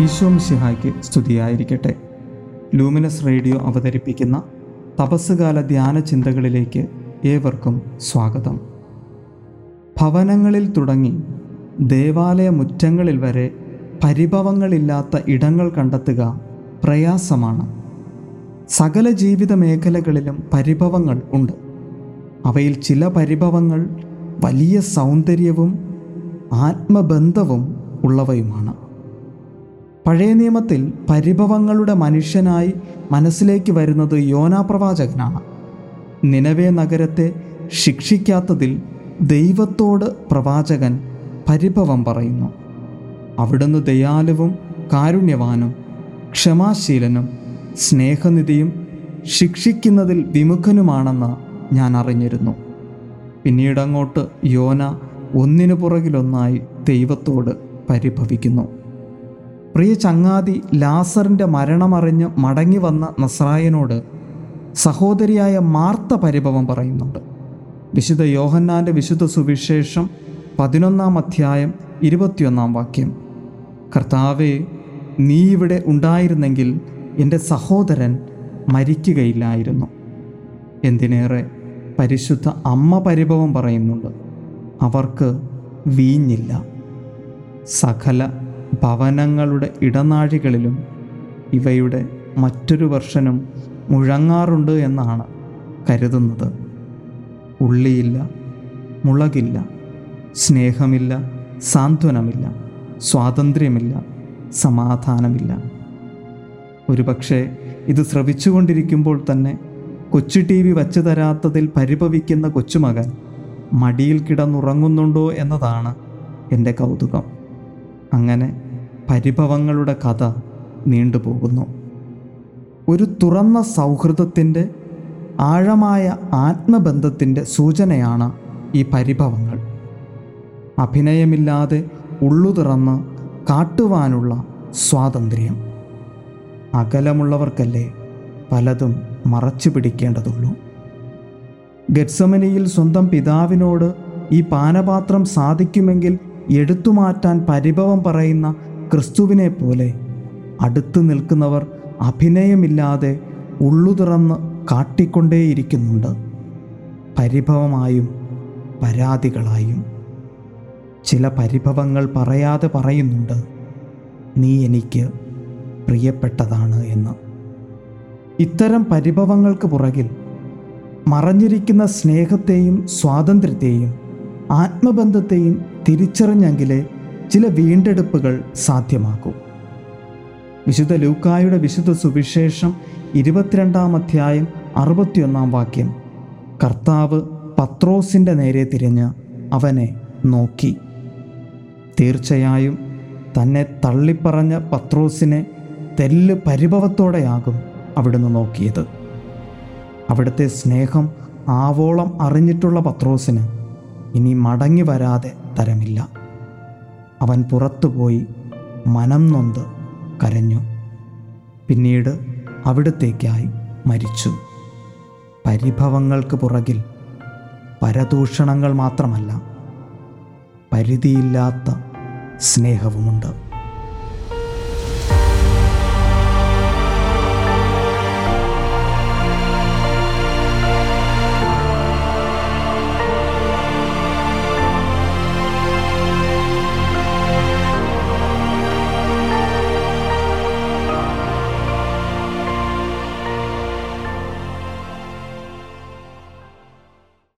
ഈശോ മിശിഹായ്ക്ക് സ്തുതിയായിരിക്കട്ടെ. Luminous radio അവതരിപ്പിക്കുന്ന തപസ്സുകാല ധ്യാന ചിന്തകളിലേക്ക് ഏവർക്കും സ്വാഗതം. ഭവനങ്ങളിൽ തുടങ്ങി ദേവാലയ മുറ്റങ്ങളിൽ വരെ പരിഭവങ്ങളില്ലാത്ത ഇടങ്ങൾ കണ്ടെത്തുക പ്രയാസമാണ്. സകല ജീവിത മേഖലകളിലും പരിഭവങ്ങൾ ഉണ്ട്. അവയിൽ ചില പരിഭവങ്ങൾ വലിയ സൗന്ദര്യവും ആത്മബന്ധവും ഉള്ളവയുമാണ്. പഴയ നിയമത്തിൽ പരിഭവങ്ങളുടെ മനുഷ്യനായി മനസ്സിലേക്ക് വരുന്നത് യോനാ പ്രവാചകനാണ് നിലവേ നഗരത്തെ ശിക്ഷിക്കാത്തതിൽ ദൈവത്തോട് പ്രവാചകൻ പരിഭവം പറയുന്നു. അവിടുന്ന് ദയാലുവും കാരുണ്യവാനും ക്ഷമാശീലനും സ്നേഹനിധിയും ശിക്ഷിക്കുന്നതിൽ വിമുഖനുമാണെന്ന് ഞാൻ അറിഞ്ഞിരുന്നു. പിന്നീടങ്ങോട്ട് യോന ഒന്നിനു പുറകിലൊന്നായി ദൈവത്തോട് പരിഭവിക്കുന്നു. പ്രിയ ചങ്ങാതി ലാസറിന്റെ മരണമറിഞ്ഞ് മടങ്ങി വന്ന നസ്രായനോട് സഹോദരിയായ മാർത്ത പരിഭവം പറയുന്നുണ്ട്. വിശുദ്ധ യോഹന്നാന്റെ വിശുദ്ധ സുവിശേഷം പതിനൊന്നാം അധ്യായം ഇരുപത്തിയൊന്നാം വാക്യം. കർത്താവെ നീ ഇവിടെ ഉണ്ടായിരുന്നെങ്കിൽ എന്റെ സഹോദരൻ മരിക്കുകയില്ലായിരുന്നു. എന്തിനേറെ പരിശുദ്ധ അമ്മ പരിഭവം പറയുന്നുണ്ട്. അവർക്ക് വീഞ്ഞില്ല. സകല ഭവനങ്ങളുടെ ഇടനാഴികളിലും ഇവയുടെ മറ്റൊരു വർഷനും മുഴങ്ങാറുണ്ട് എന്നാണ് കരുതുന്നത്. ഉള്ളിയില്ല മുളകില്ല സ്നേഹമില്ല സാന്ത്വനമില്ല സ്വാതന്ത്ര്യമില്ല സമാധാനമില്ല. ഒരുപക്ഷെ ഇത് ശ്രവിച്ചുകൊണ്ടിരിക്കുമ്പോൾ തന്നെ കൊച്ചു ടി വി വച്ചു തരാത്തതിൽ പരിഭവിക്കുന്ന കൊച്ചുമകൻ മടിയിൽ കിടന്നുറങ്ങുന്നുണ്ടോ എന്നതാണ് എന്റെ കൗതുകം. അങ്ങനെ പരിഭവങ്ങളുടെ കഥ നീണ്ടുപോകുന്നു. ഒരു തുറന്ന സൗഹൃദത്തിന്റെ ആഴമായ ആത്മബന്ധത്തിന്റെ സൂചനയാണ് ഈ പരിഭവങ്ങൾ. അഭിനയമില്ലാതെ ഉള്ളു തുറന്ന് കാട്ടുവാനുള്ള സ്വാതന്ത്ര്യം. അകലമുള്ളവർക്കല്ലേ പലതും മറച്ചു പിടിക്കേണ്ടതുള്ളൂ. ഗത്സമനിയിൽ സ്വന്തം പിതാവിനോട് ഈ പാനപാത്രം സാധിക്കുമെങ്കിൽ എടുത്തുമാറ്റാൻ പരിഭവം പറയുന്ന ക്രിസ്തുവിനെ പോലെ അടുത്തു നിൽക്കുന്നവർ അഭിനയമില്ലാതെ ഉള്ളു തുറന്ന് കാട്ടിക്കൊണ്ടേയിരിക്കുന്നുണ്ട്. പരിഭവമായും പരാതികളായും ചില പരിഭവങ്ങൾ പറയാതെ പറയുന്നുണ്ട്. നീ എനിക്ക് പ്രിയപ്പെട്ടതാണ് എന്ന്. ഇത്തരം പരിഭവങ്ങൾക്ക് പുറകിൽ മറഞ്ഞിരിക്കുന്ന സ്നേഹത്തെയും സ്വാതന്ത്ര്യത്തെയും ആത്മബന്ധത്തെയും തിരിച്ചറിഞ്ഞെങ്കിലേ ചില വീണ്ടെടുപ്പുകൾ സാധ്യമാക്കൂ വിശുദ്ധ ലൂക്കായുടെ വിശുദ്ധ സുവിശേഷം ഇരുപത്തിരണ്ടാം അധ്യായം അറുപത്തിയൊന്നാം വാക്യം. കർത്താവ് പത്രോസിന്റെ നേരെ തിരിഞ്ഞ് അവനെ നോക്കി. തീർച്ചയായും തന്നെ തള്ളിപ്പറഞ്ഞ പത്രോസിനെ തെല്ല് പരിഭവത്തോടെയാകും അവിടുന്ന് നോക്കിയത്. അവിടുത്തെ സ്നേഹം ആവോളം അറിഞ്ഞിട്ടുള്ള പത്രോസിന് ഇനി മടങ്ങി വരാതെ തരമില്ല അവൻ പുറത്തുപോയി മനം നൊന്ത് കരഞ്ഞു. പിന്നീട് അവിടത്തേക്കായി മരിച്ചു. പരിഭവങ്ങൾക്ക് പുറകിൽ പരദൂഷണങ്ങൾ മാത്രമല്ല പരിധിയില്ലാത്ത സ്നേഹവുമുണ്ട്.